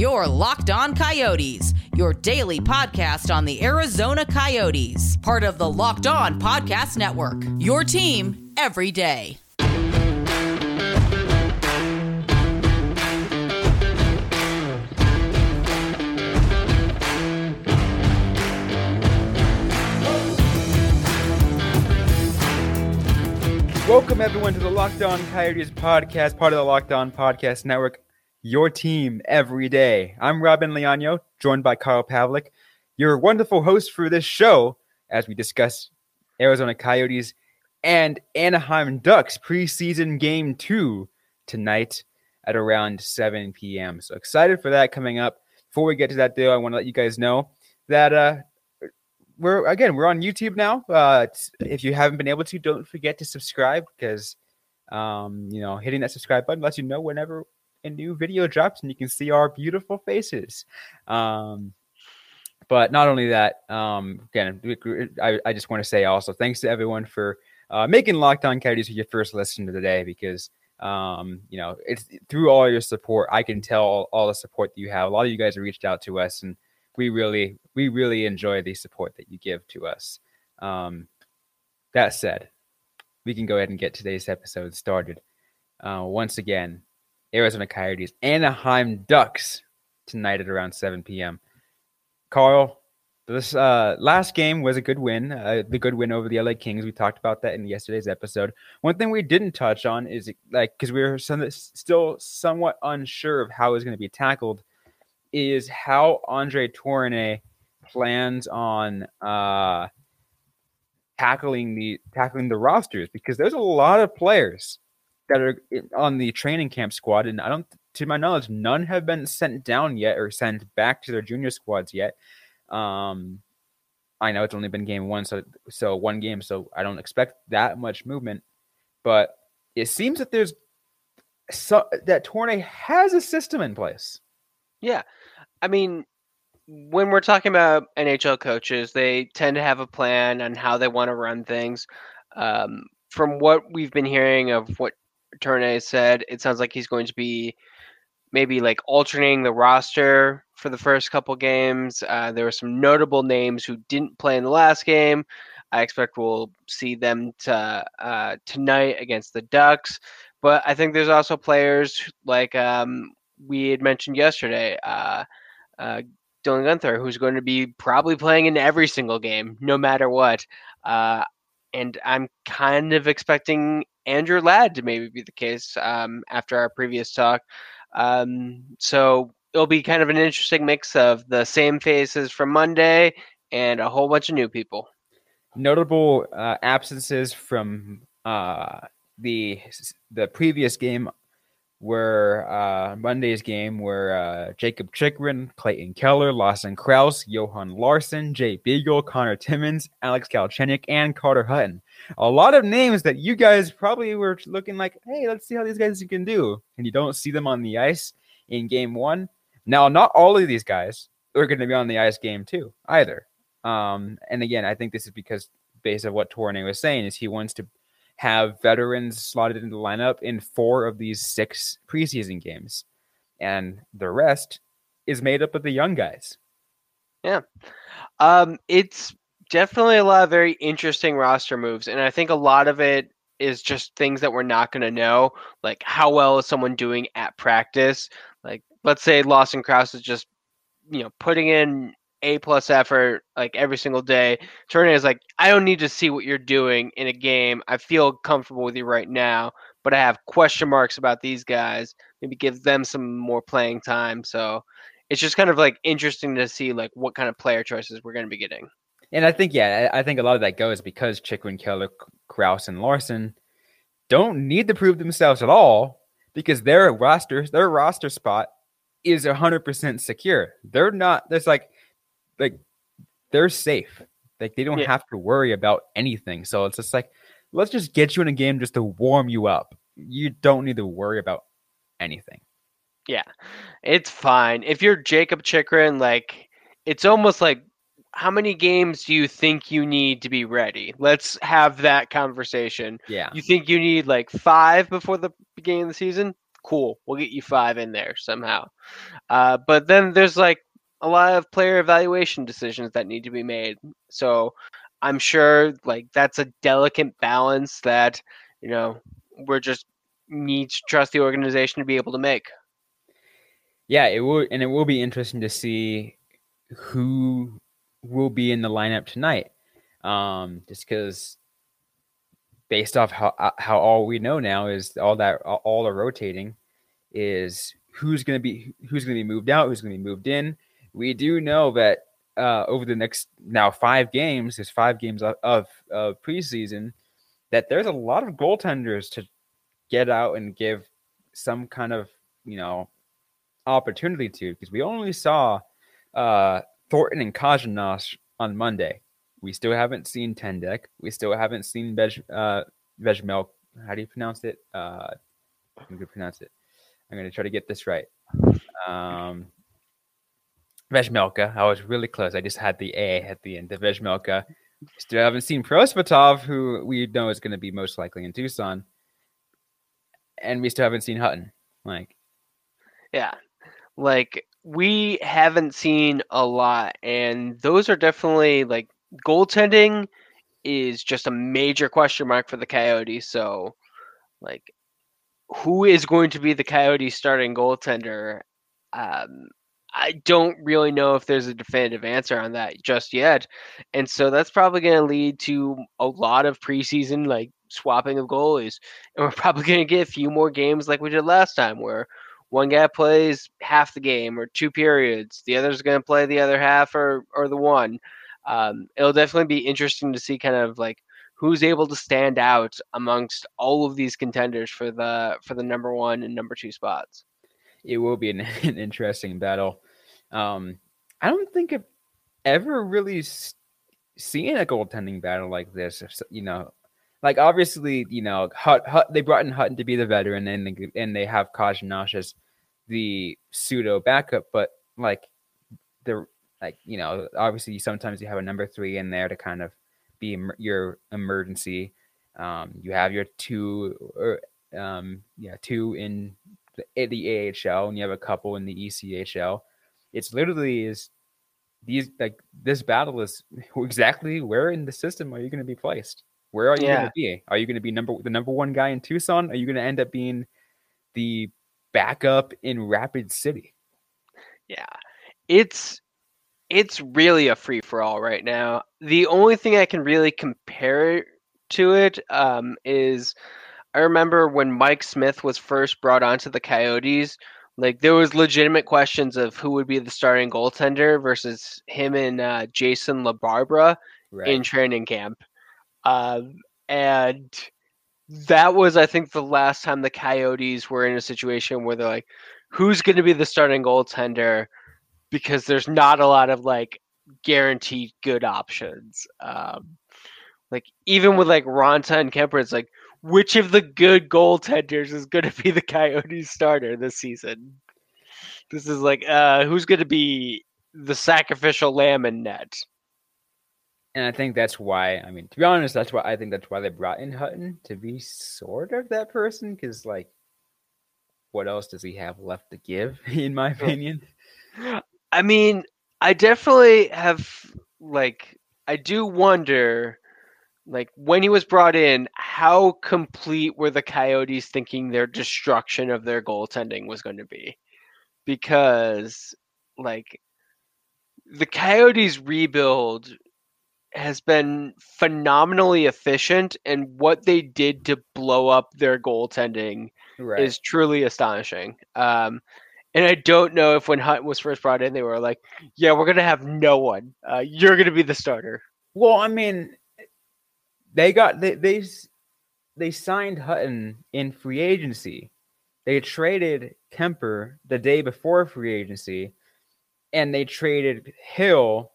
Your Locked On Coyotes, your daily podcast on the Arizona Coyotes, part of the Locked On Podcast Network. Your team every day. Welcome everyone to the Locked On Coyotes podcast, part of the Locked On Podcast Network. Your team every day. I'm Robin Leano, joined by Carl Pavlik, your wonderful host for this show as we discuss Arizona Coyotes and Anaheim Ducks preseason game two tonight at around 7 p.m. So excited for that coming up. Before we get to that, though, I want to let you guys know that uh, we're again we're on YouTube now. Uh, if you haven't been able to, don't forget to subscribe because um, you know hitting that subscribe button lets you know whenever a new video drops and you can see our beautiful faces. Um, but not only that, um, again, I, I just want to say also thanks to everyone for uh, making Locked On Coyotes your first listen to the day because um, you know it's through all your support. I can tell all, all the support that you have. A lot of you guys have reached out to us and we really we really enjoy the support that you give to us. Um, that said, we can go ahead and get today's episode started. Uh, once again, Arizona Coyotes, Anaheim Ducks tonight at around 7 p.m. Carl, this uh, last game was a good win, uh, the good win over the LA Kings. We talked about that in yesterday's episode. One thing we didn't touch on is like because we were some, still somewhat unsure of how it's going to be tackled is how Andre Tourigny plans on uh, tackling the tackling the rosters because there's a lot of players that are on the training camp squad, and I don't, to my knowledge, none have been sent down yet or sent back to their junior squads yet. Um, I know it's only been game one, so so one game, so I don't expect that much movement, but it seems that there's so that Tourigny has a system in place. Yeah, I mean, when we're talking about NHL coaches, they tend to have a plan on how they want to run things. Um, from what we've been hearing of what Tourigny said, it sounds like he's going to be maybe like alternating the roster for the first couple games. Uh, there were some notable names who didn't play in the last game. I expect we'll see them to, uh, tonight against the Ducks. But I think there's also players like um, we had mentioned yesterday. Uh, uh, Dylan Guenther, who's going to be probably playing in every single game, no matter what. Uh, and I'm kind of expecting Andrew Ladd to maybe be the case um, after our previous talk. Um, so it'll be kind of an interesting mix of the same faces from Monday and a whole bunch of new people. Notable uh, absences from uh, the the previous game were uh, Monday's game were uh, Jakob Chychrun, Clayton Keller, Lawson Crouse, Johan Larsson, Jay Beagle, Connor Timmins, Alex Galchenyuk, and Carter Hutton. A lot of names that you guys probably were looking like, hey, let's see how these guys can do. And you don't see them on the ice in game one. Now, not all of these guys are going to be on the ice game two either. Um, and again, I think this is because based on what Tourigny was saying, is he wants to – have veterans slotted into the lineup in four of these six preseason games. And the rest is made up of the young guys. Yeah. Um, it's definitely a lot of very interesting roster moves. And I think a lot of it is just things that we're not going to know. Like, how well is someone doing at practice? Like, let's say Lawson Crouse is just, you know, putting in a plus effort like every single day. Turner is like, I don't need to see what you're doing in a game. I feel comfortable with you right now, but I have question marks about these guys. Maybe give them some more playing time. So it's just kind of like interesting to see like what kind of player choices we're going to be getting. And I think, yeah, I think a lot of that goes because Chychrun, Keller, Crouse, and Larsson don't need to prove themselves at all because their roster, their roster spot is 100% secure. They're not, there's like, like they're safe. Like they don't yeah. have to worry about anything. So it's just like, let's just get you in a game just to warm you up. You don't need to worry about anything. Yeah, it's fine. If you're Jakob Chychrun, like it's almost like how many games do you think you need to be ready? Let's have that conversation. Yeah. You think you need like five before the beginning of the season? cool. We'll get you five in there somehow. Uh, but then there's like a lot of player evaluation decisions that need to be made. So I'm sure like that's a delicate balance that you know we're just need to trust the organization to be able to make. Yeah, it will, and it will be interesting to see who will be in the lineup tonight. Um, just because based off how uh, how all we know now is all that all the rotating is who's going to be who's going to be moved out, who's going to be moved in. We do know that uh, over the next now five games, there's five games of, of, of preseason, that there's a lot of goaltenders to get out and give some kind of you know opportunity to because we only saw uh, Thornton and Kajanash on Monday. We still haven't seen Tendeck. We still haven't seen Veg uh, Vejmelk. How do you pronounce it? Uh, I'm gonna pronounce it. I'm gonna try to get this right. Um, Vejmelka. I was really close. I just had the A at the end. The Vejmelka. Still haven't seen Prosvetov, who we know is going to be most likely in Tucson, and we still haven't seen Hutton. Like, yeah, like we haven't seen a lot, and those are definitely like goaltending is just a major question mark for the Coyotes. So, like, who is going to be the Coyotes starting goaltender? Um, I don't really know if there's a definitive answer on that just yet. And so that's probably going to lead to a lot of preseason like swapping of goalies. And we're probably going to get a few more games like we did last time where one guy plays half the game or two periods, the other's going to play the other half or or the one. Um, it'll definitely be interesting to see kind of like who's able to stand out amongst all of these contenders for the for the number one and number two spots it will be an, an interesting battle. Um, I don't think I've ever really seen a goaltending battle like this. If, you know, like obviously, you know, Hut, Hut, they brought in Hutton to be the veteran, and they, and they have Kajanash as the pseudo backup. But like, the like you know, obviously, sometimes you have a number three in there to kind of be your emergency. Um, you have your two, or um, yeah, two in the, the AHL and you have a couple in the ECHL. It's literally is these like this battle is exactly where in the system are you going to be placed? Where are you yeah. going to be? Are you going to be number the number one guy in Tucson? Are you going to end up being the backup in Rapid City? Yeah, it's it's really a free for all right now. The only thing I can really compare to it um, is I remember when Mike Smith was first brought onto the Coyotes, like there was legitimate questions of who would be the starting goaltender versus him and uh, Jason LaBarbera right. in training camp, uh, and that was I think the last time the Coyotes were in a situation where they're like, who's going to be the starting goaltender? Because there's not a lot of like guaranteed good options. Um, like even with like Raanta and Kuemper, it's like which of the good goaltenders is going to be the Coyotes starter this season? This is like, uh, who's going to be the sacrificial lamb in net? And I think that's why, I mean, to be honest, that's why I think that's why they brought in Hutton to be sort of that person. Because, like, what else does he have left to give, in my opinion? I mean, I definitely have, like, I do wonder like when he was brought in, how complete were the Coyotes thinking their destruction of their goaltending was going to be? Because like the Coyotes rebuild has been phenomenally efficient and what they did to blow up their goaltending right. is truly astonishing. Um, and I don't know if when Hunt was first brought in, they were like, "Yeah, we're gonna have no one. Uh, you're gonna be the starter." Well, I mean, they got they they they signed Hutton in free agency. They traded Kuemper the day before free agency, and they traded Hill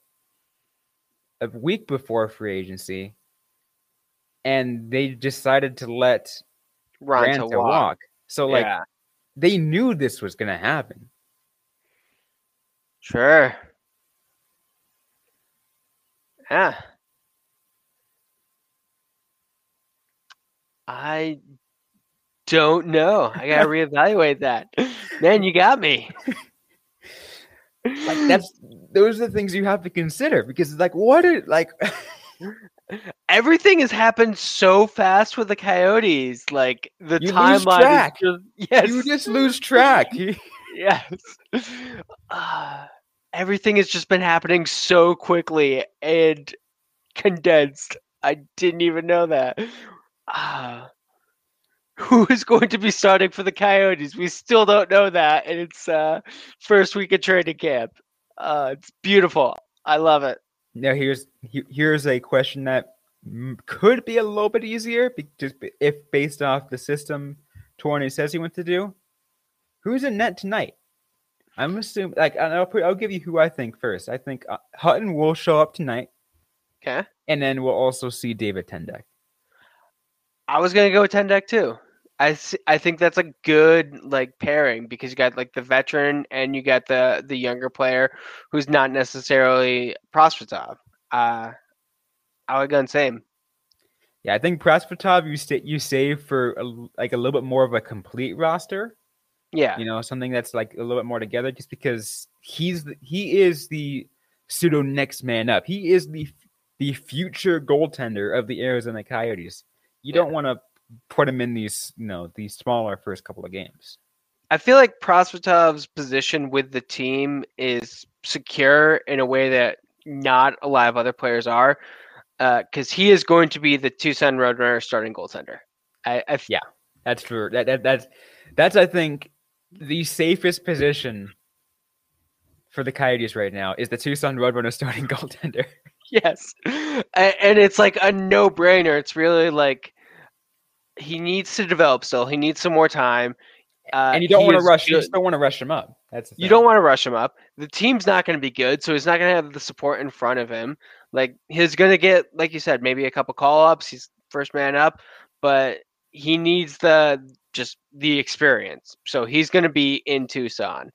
a week before free agency, and they decided to let Raanta walk. walk. So like yeah. they knew this was gonna happen. Sure. Yeah. I don't know. I gotta reevaluate that. Man, you got me. Like that's those are the things you have to consider because it's like what are like Everything has happened so fast with the Coyotes. Like the You timeline just yes, you just lose track. Yes. Ah, everything has just been happening so quickly and condensed. I didn't even know that. Ah. Who is going to be starting for the Coyotes? We still don't know that, and it's uh, first week of training camp. Uh, it's beautiful. I love it. Now here's here's a question that could be a little bit easier, just if based off the system Tourigny says he wants to do. Who's in net tonight? I'm assuming like and I'll put, I'll give you who I think first. I think uh, Hutton will show up tonight, Okay. and then we'll also see David Tendeck. I was gonna go with Tendeck too. I I think that's a good like pairing because you got like the veteran and you got the the younger player who's not necessarily Prosvetov. Uh, I would go and same. Yeah, I think Prosvetov you sta you save for a like a little bit more of a complete roster. Yeah. you know something that's like a little bit more together just because he's the, he is the pseudo next man up he is the the future goaltender of the arizona coyotes you Yeah. don't want to put him in these you know these smaller first couple of games I feel like Prosvetov's position with the team is secure in a way that not a lot of other players are, uh, because he is going to be the Tucson Roadrunner starting goaltender. I, I Yeah. that's for that, that that's that's i think the safest position for the coyotes right now is the tucson roadrunner starting goaltender yes, and it's like a no-brainer. It's really like he needs to develop still. He needs some more time. Uh, and you don't want to rush you good. just don't want to rush him up that's You don't want to rush him up. The team's not going to be good, so he's not going to have the support in front of him. Like he's going to get, like you said, maybe a couple call ups. He's first man up, but he needs the just the experience. So he's going to be in Tucson.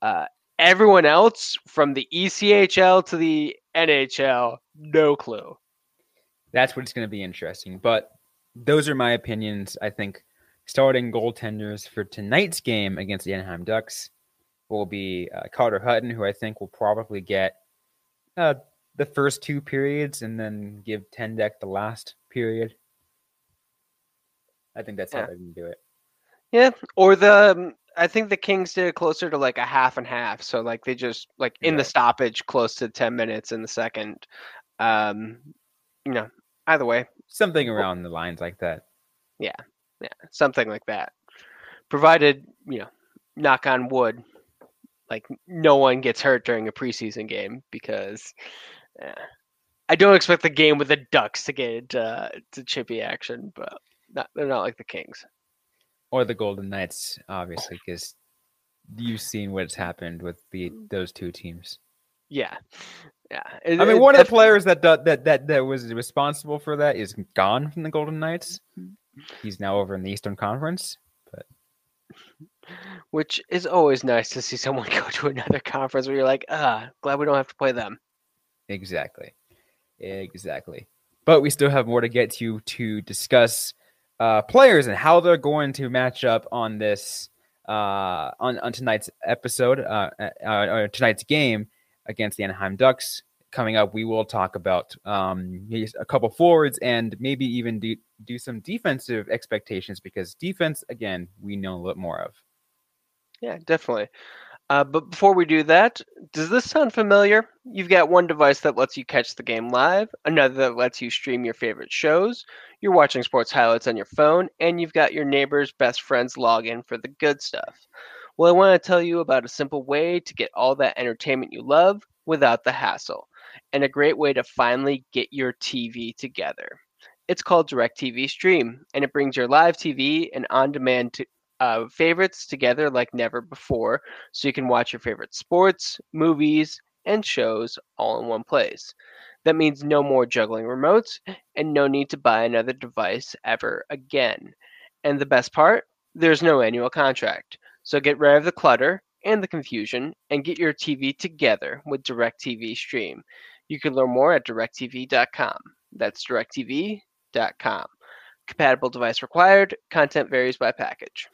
Uh, everyone else from the ECHL to the NHL, no clue. that's what's going to be interesting. But those are my opinions. I think starting goaltenders for tonight's game against the Anaheim Ducks will be uh, Carter Hutton, who I think will probably get uh, the first two periods and then give Tendeck the last period. I think that's how they can do it. Yeah, or the um, I think the Kings did it closer to like a half and half. So like they just like in the stoppage close to 10 minutes in the second. Um you know, either way, Something around the lines like that. yeah, yeah, something like that. Provided, you know, knock on wood, like no one gets hurt during a preseason game because eh, I don't expect the game with the Ducks to get uh, to chippy action, but not, they're not like the Kings. Or the Golden Knights, obviously, because you've seen what's happened with the those two teams. Yeah, yeah. I mean, it one of the players that that that that was responsible for that is gone from the Golden Knights. He's now over in the Eastern Conference. but which is always nice to see someone go to another conference where you're like, ah, glad we don't have to play them. Exactly, exactly. But we still have more to get to to discuss uh, players and how they're going to match up on this uh, on on tonight's episode, uh, uh, or tonight's game against the Anaheim Ducks. Coming up, we will talk about um, a couple forwards and maybe even do, do some defensive expectations because defense, again, we know a lot more of. Yeah, definitely. Uh, but before we do that, does this sound familiar? You've got one device that lets you catch the game live, another that lets you stream your favorite shows, you're watching sports highlights on your phone, and you've got your neighbor's best friend's login for the good stuff. Well, I want to tell you about a simple way to get all that entertainment you love without the hassle, and a great way to finally get your TV together. It's called DirecTV Stream, and it brings your live TV and on demand t- uh, favorites together like never before so you can watch your favorite sports, movies, and shows all in one place. That means no more juggling remotes and no need to buy another device ever again. And the best part, there's no annual contract. So get rid of the clutter and the confusion and get your TV together with DirecTV Stream. You can learn more at directv.com. That's directv.com. compatible device required. Content varies by package.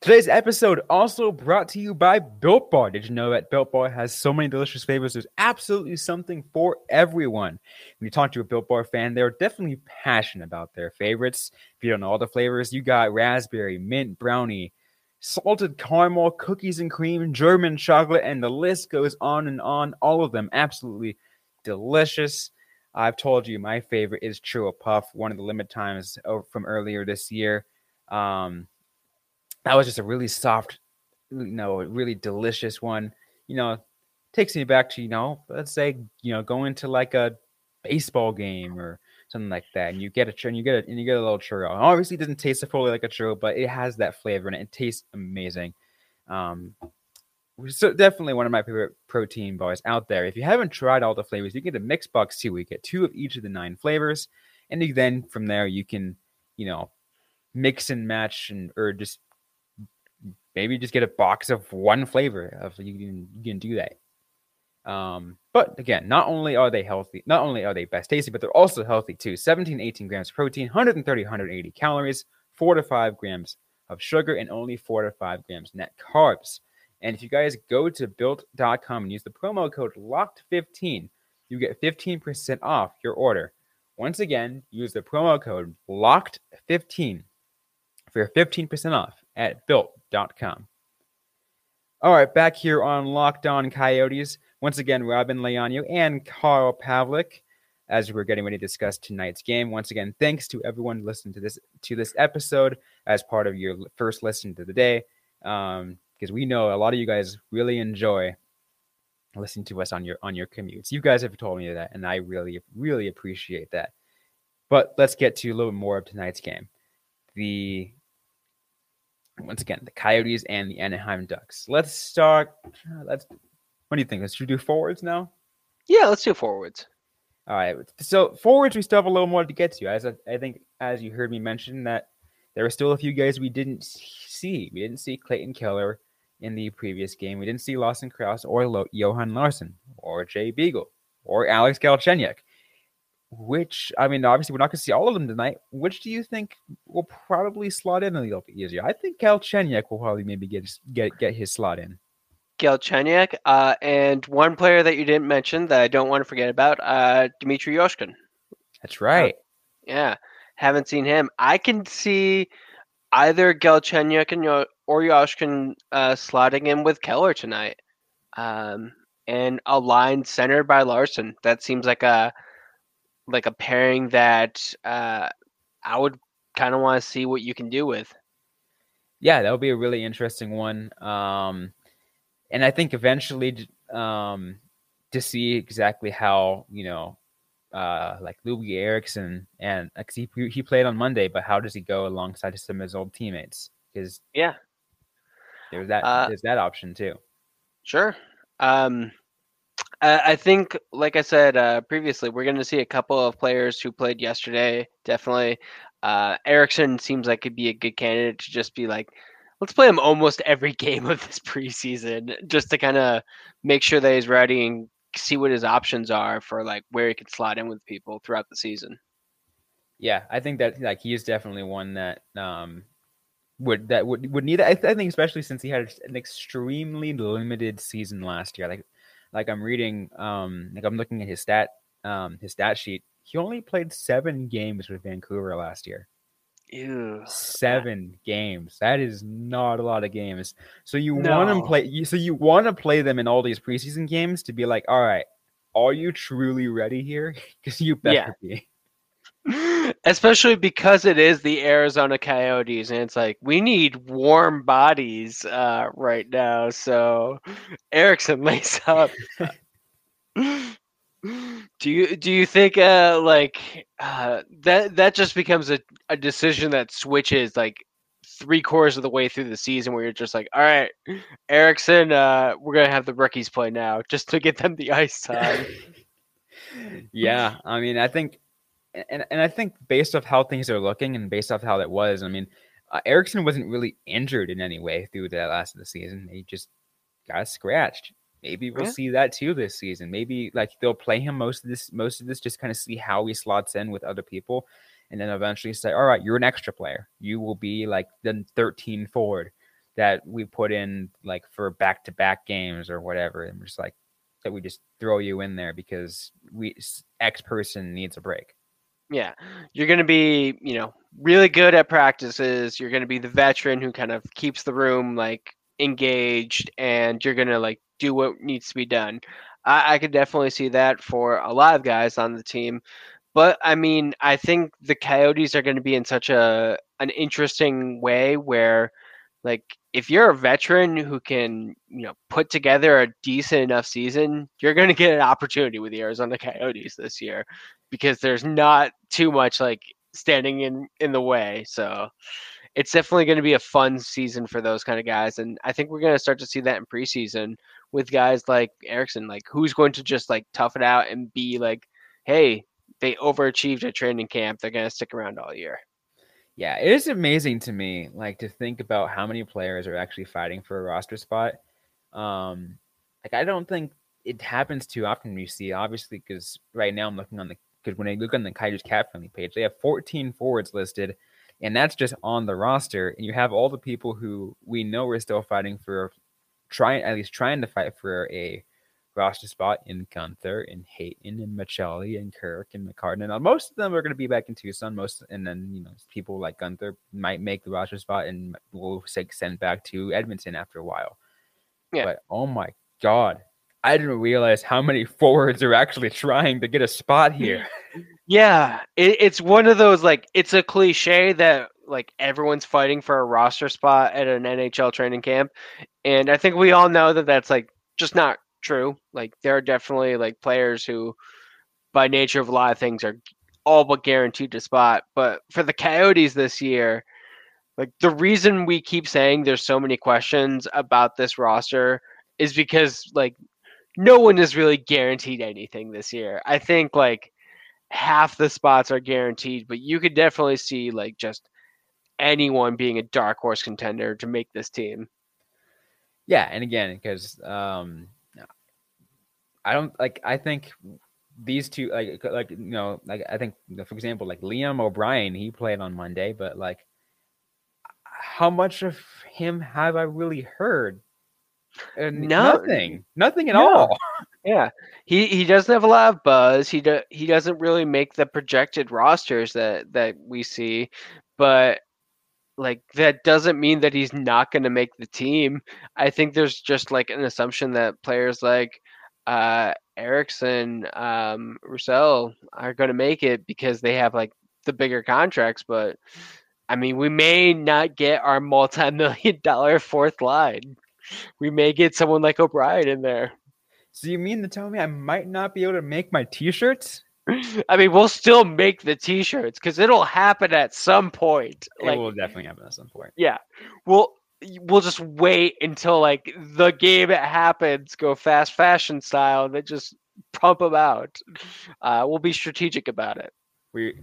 Today's episode also brought to you by Built Bar. Did you know that Built Bar has so many delicious flavors? There's absolutely something for everyone. When you talk to a Built Bar fan, they're definitely passionate about their favorites. If you don't know all the flavors, you got raspberry, mint, brownie, salted caramel, cookies and cream, German chocolate, and the list goes on and on. All of them absolutely delicious. I've told you my favorite is Churro Puff, one of the limit times from earlier this year. Um, that was just a really soft, you know, really delicious one. You know, takes me back to, you know, let's say, you know, going to like a baseball game or something like that, and you get a churro, and you get a, and you get a little churro. Obviously, it doesn't taste fully like a churro, but it has that flavor and it, it tastes amazing. Um, so definitely one of my favorite protein bars out there. If you haven't tried all the flavors, you get a mix box too. We get two of each of the nine flavors, and then from there you can, you know, mix and match and or just maybe just get a box of one flavor of you can you can do that. Um, but again, not only are they healthy, not only are they best tasty, but they're also healthy too. 17, 18 grams of protein, 130, 180 calories, four to five grams of sugar, and only four to five grams net carbs. And if you guys go to built.com and use the promo code LOCKED15, you get 15% off your order. Once again, use the promo code LOCKED15 for your 15% off at built.com. All right, back here on Locked On Coyotes. Once again, Robin Leonio and Carl Pavlik as we're getting ready to discuss tonight's game. Once again, thanks to everyone listening to this to this episode as part of your first listen to the day. Um, because we know a lot of you guys really enjoy listening to us on your on your commutes. You guys have told me that, and I really really appreciate that. But let's get to a little bit more of tonight's game. The once again, the Coyotes and the Anaheim Ducks. Let's start. Let's. What do you think? Let's do forwards now. Yeah, let's do forwards. All right. So forwards, we still have a little more to get to. As I, I think, as you heard me mention, that there are still a few guys we didn't see. We didn't see Clayton Keller in the previous game. We didn't see Lawson Crouse or Lo- Johan Larsson or Jay Beagle or Alex Galchenyuk. Which I mean, obviously we're not going to see all of them tonight. Which do you think will probably slot in a little bit easier? I think Galchenyuk will probably maybe get get get his slot in. Galchenyuk, uh, and one player that you didn't mention that I don't want to forget about, uh, Dmitry Jaskin. That's right. Uh, yeah, haven't seen him. I can see either Galchenyuk and Yo- or Jaskin uh, slotting in with Keller tonight, um, and a line centered by Larsson. That seems like a like a pairing that uh, I would kind of want to see what you can do with. Yeah, that would be a really interesting one. Um, and I think eventually um, to see exactly how you know, uh, like Loui Eriksson and because he he played on Monday, but how does he go alongside some of his old teammates? Because yeah, there's that uh, there's that option too. Sure. Um, I think, like I said uh, previously, we're going to see a couple of players who played yesterday. Definitely, uh, Eriksson seems like he could be a good candidate to just be like, let's play him almost every game of this preseason, just to kind of make sure that he's ready and see what his options are for like where he could slot in with people throughout the season. Yeah, I think that like he is definitely one that um would that would would need. I, th- I think especially since he had an extremely limited season last year, like like I'm reading, um, like I'm looking at his stat, um, his stat sheet. He only played seven games with Vancouver last year. Ew. Seven games. That is not a lot of games. So you no. want to play. So you want to play them in all these preseason games to be like, all right, are you truly ready here? Because you better yeah. be. Especially because it is the Arizona Coyotes, and it's like we need warm bodies uh, right now. So Eriksson lace up. do you do you think uh, like uh, that that just becomes a, a decision that switches like three quarters of the way through the season where you're just like, all right, Eriksson, uh, we're gonna have the rookies play now just to get them the ice time. yeah, I mean, I think and and I think based off how things are looking and based off how that was, I mean, uh, Eriksson wasn't really injured in any way through the last of the season. He just got scratched. Maybe we'll yeah. see that too this season. Maybe like they'll play him most of this, most of this, just kind of see how he slots in with other people. and then eventually say, all right, you're an extra player. You will be like the 13 forward that we put in like for back to back games or whatever. And we're just like that we just throw you in there because we X person needs a break. Yeah. You're going to be, you know, really good at practices. You're going to be the veteran who kind of keeps the room like engaged and you're to like do what needs to be done. I, I could definitely see that for a lot of guys on the team. But I mean, I think the Coyotes are going to be in such a an interesting way where like if you're a veteran who can, you know, put together a decent enough season, you're going to get an opportunity with the Arizona Coyotes this year because there's not too much like standing in in the way. So it's definitely going to be a fun season for those kind of guys and I think we're going to start to see that in preseason with guys like Eriksson, like who's going to just like tough it out and be like hey, they overachieved at training camp. They're going to stick around all year. Yeah, it is amazing to me, like to think about how many players are actually fighting for a roster spot. Um, like I don't think it happens too often. You see, obviously, because right now I'm looking on the because when I look on the Coyotes cap friendly page, they have 14 forwards listed, and that's just on the roster. And you have all the people who we know are still fighting for, trying at least trying to fight for a roster spot in Guenther and Hayton and Maccelli and Kirk and McCartan. Now, most of them are going to be back in Tucson. Most and then you know people like Guenther might make the roster spot and will say send back to Edmonton after a while. Yeah. But oh my god, I didn't realize how many forwards are actually trying to get a spot mm. here. Yeah, it, it's one of those like it's a cliche that like everyone's fighting for a roster spot at an NHL training camp, and I think we all know that that's like just not true. Like there are definitely like players who, by nature of a lot of things, are all but guaranteed to spot. But for the Coyotes this year, like the reason we keep saying there's so many questions about this roster is because like no one is really guaranteed anything this year. I think like half the spots are guaranteed, but you could definitely see like just anyone being a dark horse contender to make this team. Yeah, and again, because um, I don't like. I think these two, like, like you know, like I think, for example, like Liam O'Brien, he played on Monday, but like, how much of him have I really heard? And no, nothing, nothing at no. all. Yeah, he he doesn't have a lot of buzz. He do, he doesn't really make the projected rosters that that we see, but like that doesn't mean that he's not going to make the team. I think there's just like an assumption that players like uh, Eriksson, um, Roussel are going to make it because they have like the bigger contracts. But I mean, we may not get our multi-million dollar fourth line. We may get someone like O'Brien in there. So you mean to tell me I might not be able to make my T-shirts? I mean, we'll still make the T-shirts because it'll happen at some point. It like, will definitely happen at some point. Yeah, we'll we'll just wait until like the game it happens, go fast fashion style, and then just pump them out. Uh, we'll be strategic about it. We,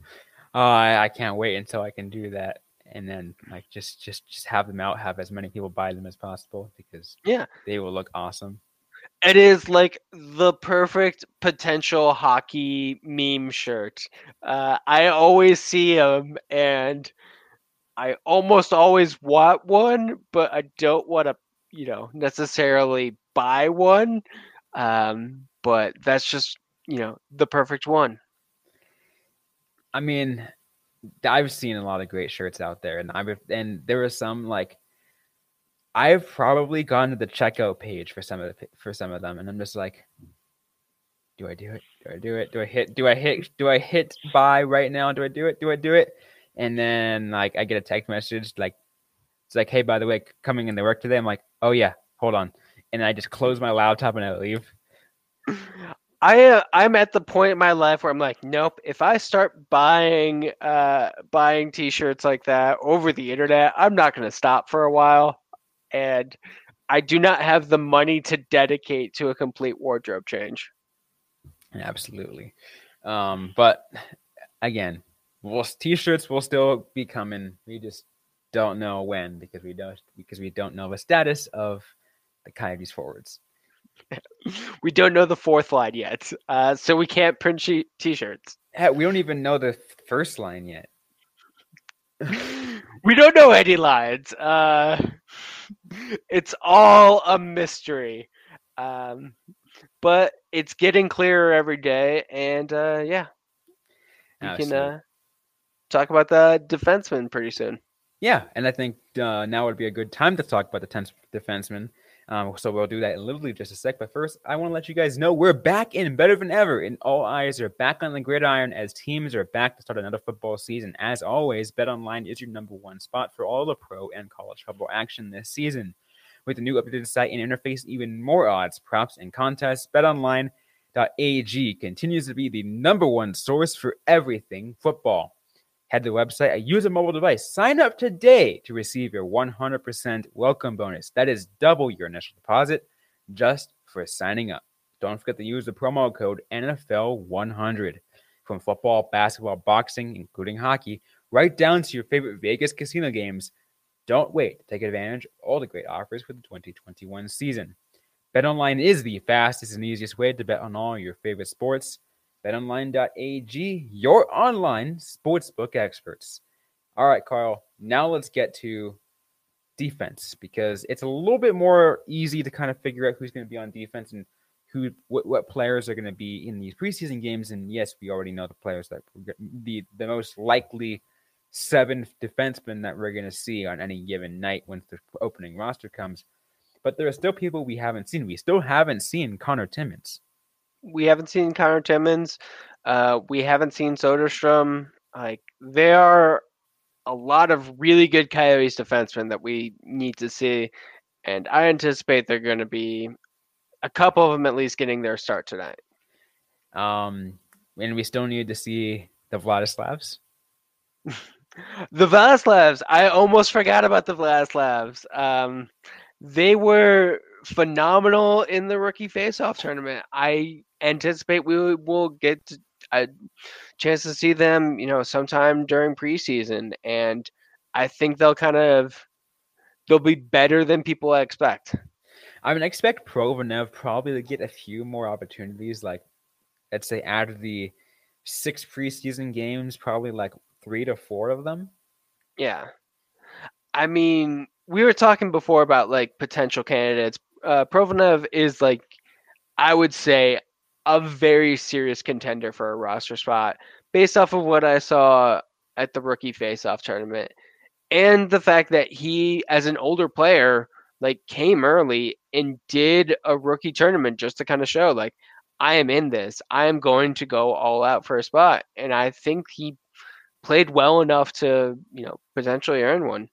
uh, I, I can't wait until I can do that, and then like just just just have them out, have as many people buy them as possible because yeah, they will look awesome. It is like the perfect potential hockey meme shirt. Uh, I always see them and I almost always want one, but I don't want to, you know, necessarily buy one. Um, but that's just, you know, the perfect one. I mean, I've seen a lot of great shirts out there, and I've and there was some like I've probably gone to the checkout page for some of the, for some of them, and I'm just like, do I do it? Do I do it? Do I hit? Do I hit? Do I hit buy right now? Do I do it? Do I do it? and then like I get a text message like it's like, hey, by the way, coming in the work today. I'm like, oh yeah, hold on, and I just close my laptop and I leave. I uh, I'm at the point in my life where I'm like, nope. If I start buying uh buying T-shirts like that over the internet, I'm not going to stop for a while, and I do not have the money to dedicate to a complete wardrobe change. Absolutely, um, but again, well, t-shirts will still be coming. We just don't know when because we don't because we don't know the status of the Coyotes forwards. we don't know the fourth line yet, uh, so we can't print t- shirts Heck, we don't even know the first line yet. we don't know any lines. Uh, it's all a mystery. Um, but it's getting clearer every day, and uh, yeah, we can uh, talk about the defenseman pretty soon. Yeah, and I think uh, now would be a good time to talk about the 10th defenseman. Um, so we'll do that in literally just a sec. But first, I want to let you guys know we're back in better than ever, and all eyes are back on the gridiron as teams are back to start another football season. As always, BetOnline is your number one spot for all the pro and college football action this season. With the new updated site and interface, even more odds, props, and contests, BetOnline.ag continues to be the number one source for everything football. Head to the website use a mobile device. Sign up today to receive your 100% welcome bonus. That is double your initial deposit just for signing up. Don't forget to use the promo code NFL100. From football, basketball, boxing, including hockey, right down to your favorite Vegas casino games. Don't wait to take advantage of all the great offers for the 2021 season. BetOnline is the fastest and easiest way to bet on all your favorite sports betonline.ag, your online sportsbook experts. All right, Carl, now let's get to defense because it's a little bit more easy to kind of figure out who's going to be on defense and who what, what players are going to be in these preseason games. And yes, we already know the players that the the most likely seven defensemen that we're going to see on any given night when the opening roster comes. But there are still people we haven't seen. We still haven't seen Connor Timmins we haven't seen Connor Timmins. Uh, we haven't seen Soderstrom. Like there are a lot of really good Coyotes defensemen that we need to see, and I anticipate they're going to be a couple of them at least getting their start tonight. Um, and we still need to see the Vladislavs. the Vladislavs. I almost forgot about the Vladislavs. Um, they were phenomenal in the rookie face-off tournament. I anticipate we will get a chance to see them, you know, sometime during preseason, and I think they'll kind of they'll be better than people expect. I mean, I expect Provolnev probably to get a few more opportunities. Like, let's say out of the six preseason games, probably like three to four of them. Yeah, I mean, we were talking before about like potential candidates. Uh, Provolnev is like, I would say, a very serious contender for a roster spot based off of what I saw at the rookie face-off tournament and the fact that he as an older player like came early and did a rookie tournament just to kind of show like I am in this. I am going to go all out for a spot and I think he played well enough to, you know, potentially earn one.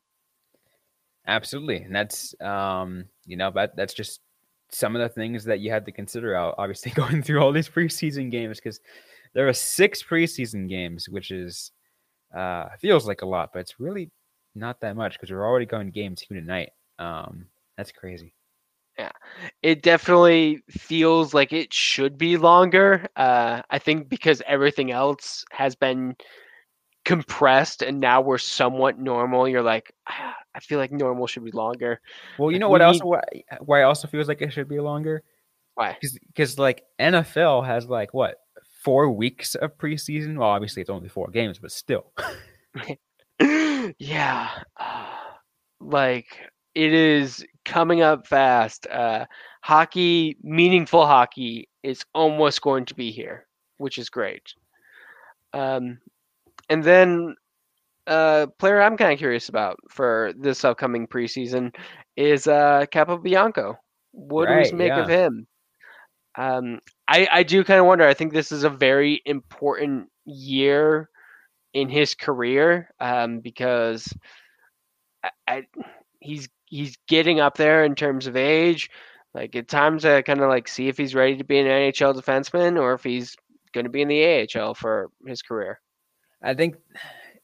Absolutely. And that's um, you know, that that's just some of the things that you had to consider out, obviously going through all these preseason games because there are six preseason games, which is uh, feels like a lot, but it's really not that much because we're already going game two tonight. Um, that's crazy. Yeah, it definitely feels like it should be longer. Uh, I think because everything else has been compressed and now we're somewhat normal. You're like, ah, I feel like normal should be longer. Well, you know what else? Why, why also feels like it should be longer? Why? Because like NFL has like what four weeks of preseason. Well, obviously it's only four games, but still. yeah, uh, like it is coming up fast. Uh, hockey, meaningful hockey, is almost going to be here, which is great. Um, and then uh, player I'm kind of curious about for this upcoming preseason is uh, Capobianco. What right, do we make yeah. of him? Um, I, I do kind of wonder. I think this is a very important year in his career um, because I, I, he's he's getting up there in terms of age. Like at times, I kind of like see if he's ready to be an NHL defenseman or if he's going to be in the AHL for his career. I think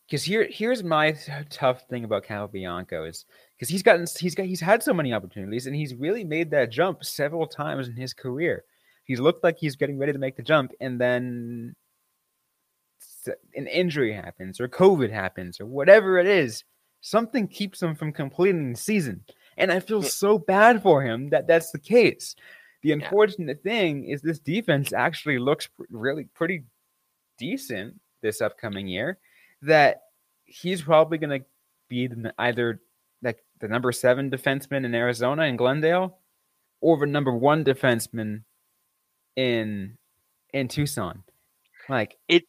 because here here's my tough thing about Capobianco is because he's gotten he's got he's had so many opportunities and he's really made that jump several times in his career. He's looked like he's getting ready to make the jump, and then an injury happens or COVID happens or whatever it is. Something keeps him from completing the season, and I feel hmm. so bad for him that that's the case. The unfortunate yeah. thing is this defense actually looks really pretty decent this upcoming year that he's probably going to be either like the number seven defenseman in Arizona in Glendale, or the number one defenseman in in Tucson. Like it,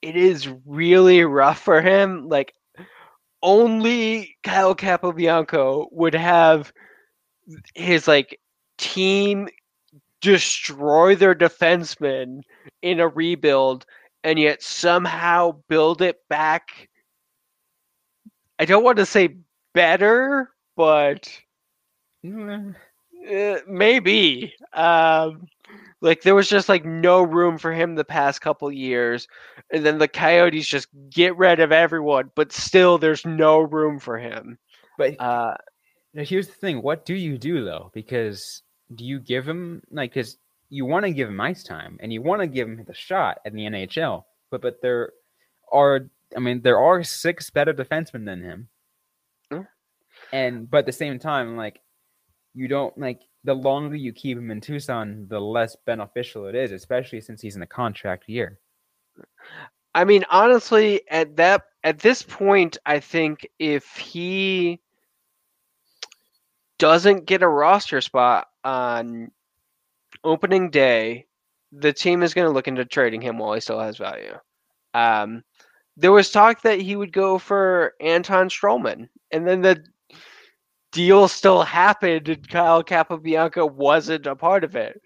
it is really rough for him. Like only Kyle Capobianco would have his like team destroy their defensemen in a rebuild and yet somehow build it back. I don't want to say better, but mm, uh, maybe. Um, like there was just like no room for him the past couple years, and then the Coyotes just get rid of everyone, but still there's no room for him. but Uh, Now, here's the thing: what do you do though? Because do you give him like because you want to give him ice time and you want to give him the shot in the NHL, but but there are I mean there are six better defensemen than him, Yeah. and but at the same time like you don't like the longer you keep him in Tucson, the less beneficial it is, especially since he's in a contract year. I mean, honestly, at that at this point, I think if he doesn't get a roster spot on opening day, the team is going to look into trading him while he still has value. Um, there was talk that he would go for Anton Stralman, and then the deal still happened, and Kyle Capobianco wasn't a part of it,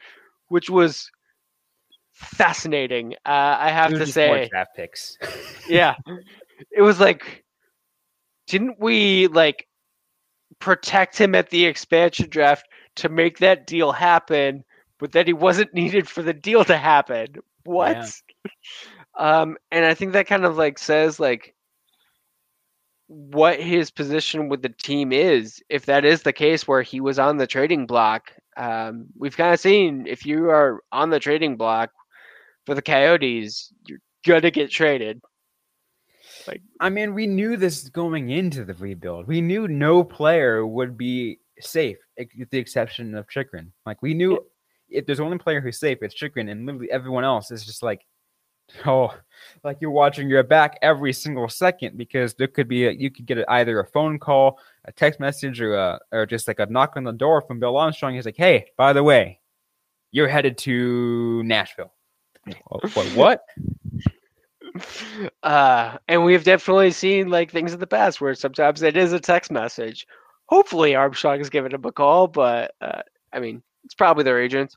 which was fascinating. Uh, I have to say, draft picks. yeah it was like didn't we like protect him at the expansion draft to make that deal happen but then he wasn't needed for the deal to happen. What? Um and i think that kind of like says like what his position with the team is. If that is the case where he was on the trading block um we've kind of seen if you are on the trading block for the coyotes you're gonna get traded. Like, I mean, we knew this going into the rebuild. We knew no player would be safe, with the exception of Chychrun. Like we knew if there's only player who's safe, it's Chychrun, and literally everyone else is just like, oh, like you're watching your back every single second because there could be a, you could get a, either a phone call, a text message, or a, or just like a knock on the door from Bill Armstrong. He's like, hey, by the way, you're headed to Nashville. What? what? uh and we've definitely seen like things in the past where sometimes it is a text message hopefully armstrong has given him a call but uh i mean it's probably their agents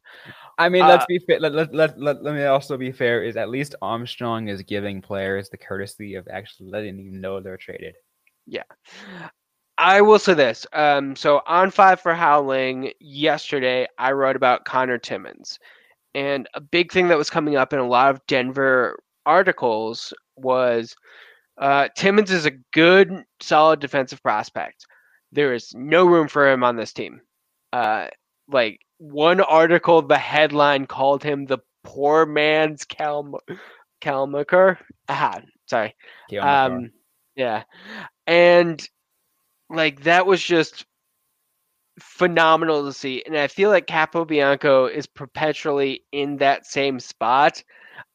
I mean, let's Uh, be fair. Let, let, let, let, let me also be fair. Is at least Armstrong is giving players the courtesy of actually letting them know they're traded. Yeah. I will say this um so on five for howling yesterday i wrote about conor timmins and a big thing that was coming up in a lot of denver articles was uh timmons is a good solid defensive prospect there is no room for him on this team uh like one article the headline called him the poor man's Cal Calmaker. Ah, sorry. Um, yeah, and like that was just phenomenal to see, and I feel like Capobianco is perpetually in that same spot.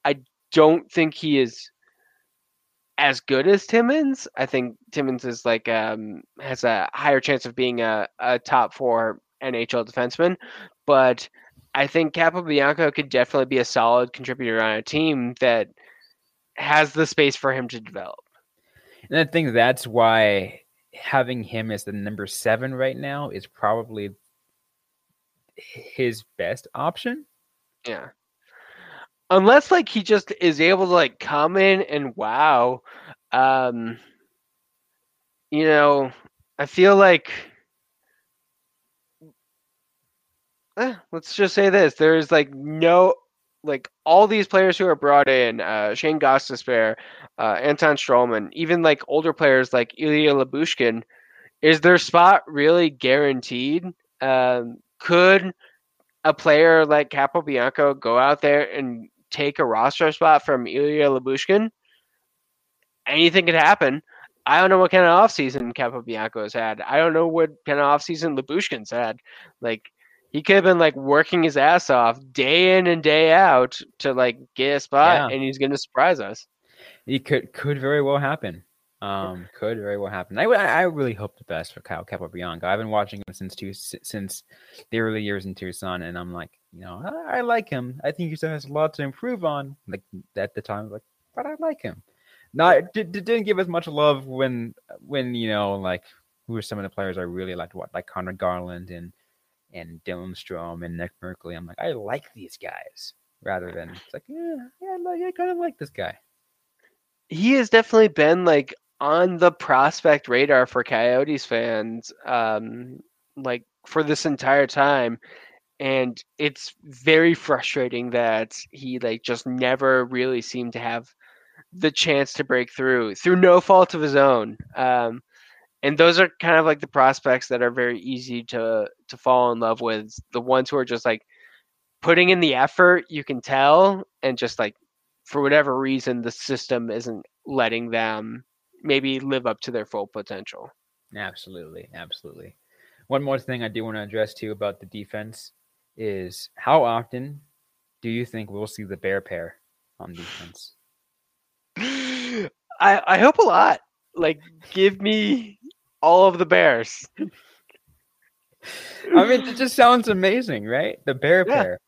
I don't think he is as good as Timmins. I think Timmins is like um has a higher chance of being a, a top four NHL defenseman, but I think Capobianco could definitely be a solid contributor on a team that has the space for him to develop. and I think that's why having him as the number seven right now is probably his best option. Yeah. Unless like he just is able to like come in and wow. Um you know, I feel like eh, let's just say this. There's like no like all these players who are brought in, uh Shane Gostisbehere, uh Anton Stralman, even like older players like Ilya Lyubushkin, is their spot really guaranteed? Um could a player like Capobianco go out there and take a roster spot from Ilya Lyubushkin, anything could happen. I don't know what kind of offseason Capobianco has had. I don't know what kind of offseason Lyubushkin's had. Like he could have been like working his ass off day in and day out to like get a spot Yeah. and he's gonna surprise us. It could could very well happen. Um, could very well happen. I, I really hope the best for Kyle Capobianco. I've been watching him since two, since the early years in Tucson, and I'm like, you know, I, I like him. I think he still has a lot to improve on. Like at the time, like, but I like him. Not did, didn't give us much love when when you know like who are some of the players I really liked. What like Conor Garland and and Dylan Strome and Nick Merkley. I'm like, I like these guys rather than it's like, yeah, yeah, like, I kind of like this guy. He has definitely been like on the prospect radar for Coyotes fans, um, like for this entire time. And it's very frustrating that he like just never really seemed to have the chance to break through through no fault of his own. Um, and those are kind of like the prospects that are very easy to to fall in love with. The ones who are just like putting in the effort, you can tell, and just like for whatever reason, the system isn't letting them maybe live up to their full potential. Absolutely, absolutely. One more thing I do want to address too about the defense is how often do you think we'll see the bear pair on defense? I I hope a lot. Like, give me all of the bears. I mean, it just sounds amazing, right? The bear yeah. pair.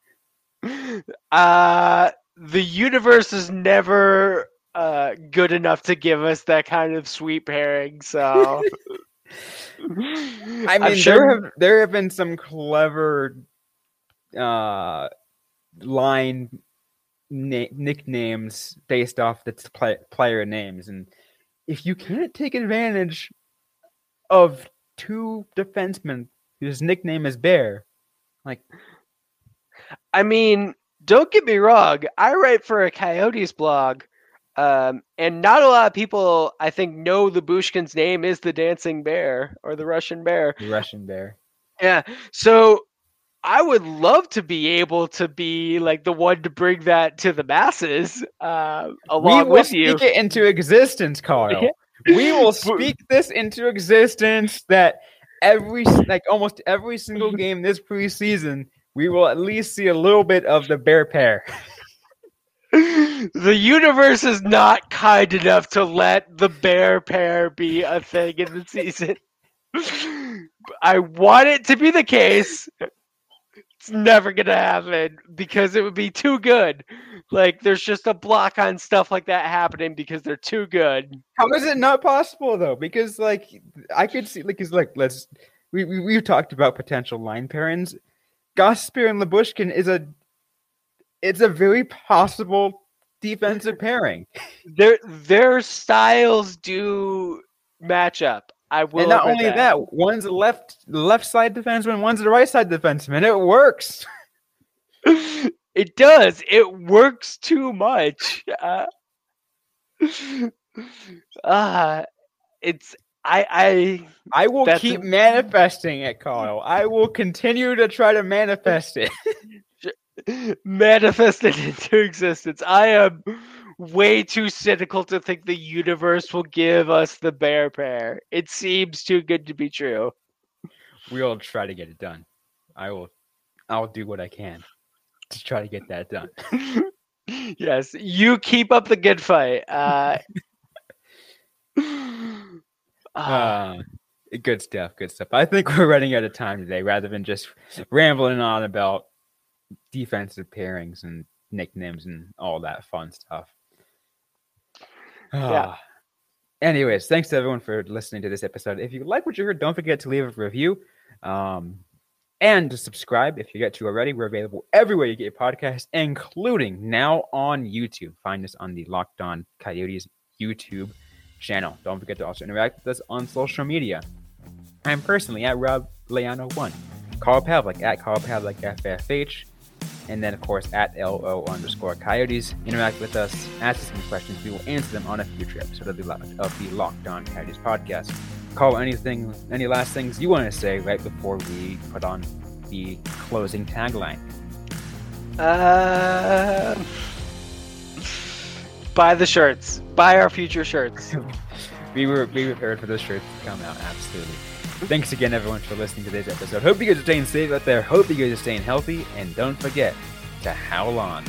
Uh, the universe is never uh, good enough to give us that kind of sweet pairing. So, I mean, sure... there have there have been some clever uh, line na- nicknames based off the play- player names, and if you can't take advantage of two defensemen whose nickname is Bear, like, I mean, don't get me wrong, I write for a Coyotes blog. Um, and not a lot of people, I think, know the Bushkin's name is the Dancing Bear or the Russian Bear. The Russian Bear. Yeah. So I would love to be able to be like the one to bring that to the masses uh, along we with you. Speak it into existence, Carl. we will speak this into existence that every like almost every single game this preseason, we will at least see a little bit of the bear pair. the universe is not kind enough to let the bear pair be a thing in the season. I want it to be the case. It's never gonna happen because it would be too good. Like there's just a block on stuff like that happening because they're too good. How is it not possible though? Because like I could see like is like let's we, we we've talked about potential line pairings. Gostisbehere and Lyubushkin is a it's a very possible defensive pairing. Their their styles do match up. I will. And not only that. that, one's left left side defenseman, one's the right side defenseman. It works. it does. It works too much. Uh, uh it's I I I will keep a... manifesting it, Kyle. I will continue to try to manifest it. manifest it into existence. I am way too cynical to think the universe will give us the bear pair. It seems too good to be true. We'll try to get it done. I will I'll do what I can to try to get that done. yes, you keep up the good fight. Uh, uh, good stuff, good stuff. I think we're running out of time today rather than just rambling on about defensive pairings and nicknames and all that fun stuff yeah. Anyways, thanks to everyone for listening to this episode. If you like what you heard, don't forget to leave a review um, and to subscribe if you get to already. We're available everywhere you get your podcast, including now on YouTube. Find us on the Locked On Coyotes YouTube channel. Don't forget to also interact with us on social media. I'm personally at Rob Leano1. Carl Pavlik at Carl Pavlik FFH. And then, of course, at LO underscore coyotes. Interact with us, ask us some questions. We will answer them on a future episode of the, of the Locked On Coyotes podcast. Call anything, any last things you want to say right before we put on the closing tagline? Uh, buy the shirts. Buy our future shirts. we were be prepared for those shirts to come out. Absolutely. Thanks again, everyone, for listening to today's episode. Hope you guys are staying safe out there. Hope you guys are staying healthy. And don't forget to howl on.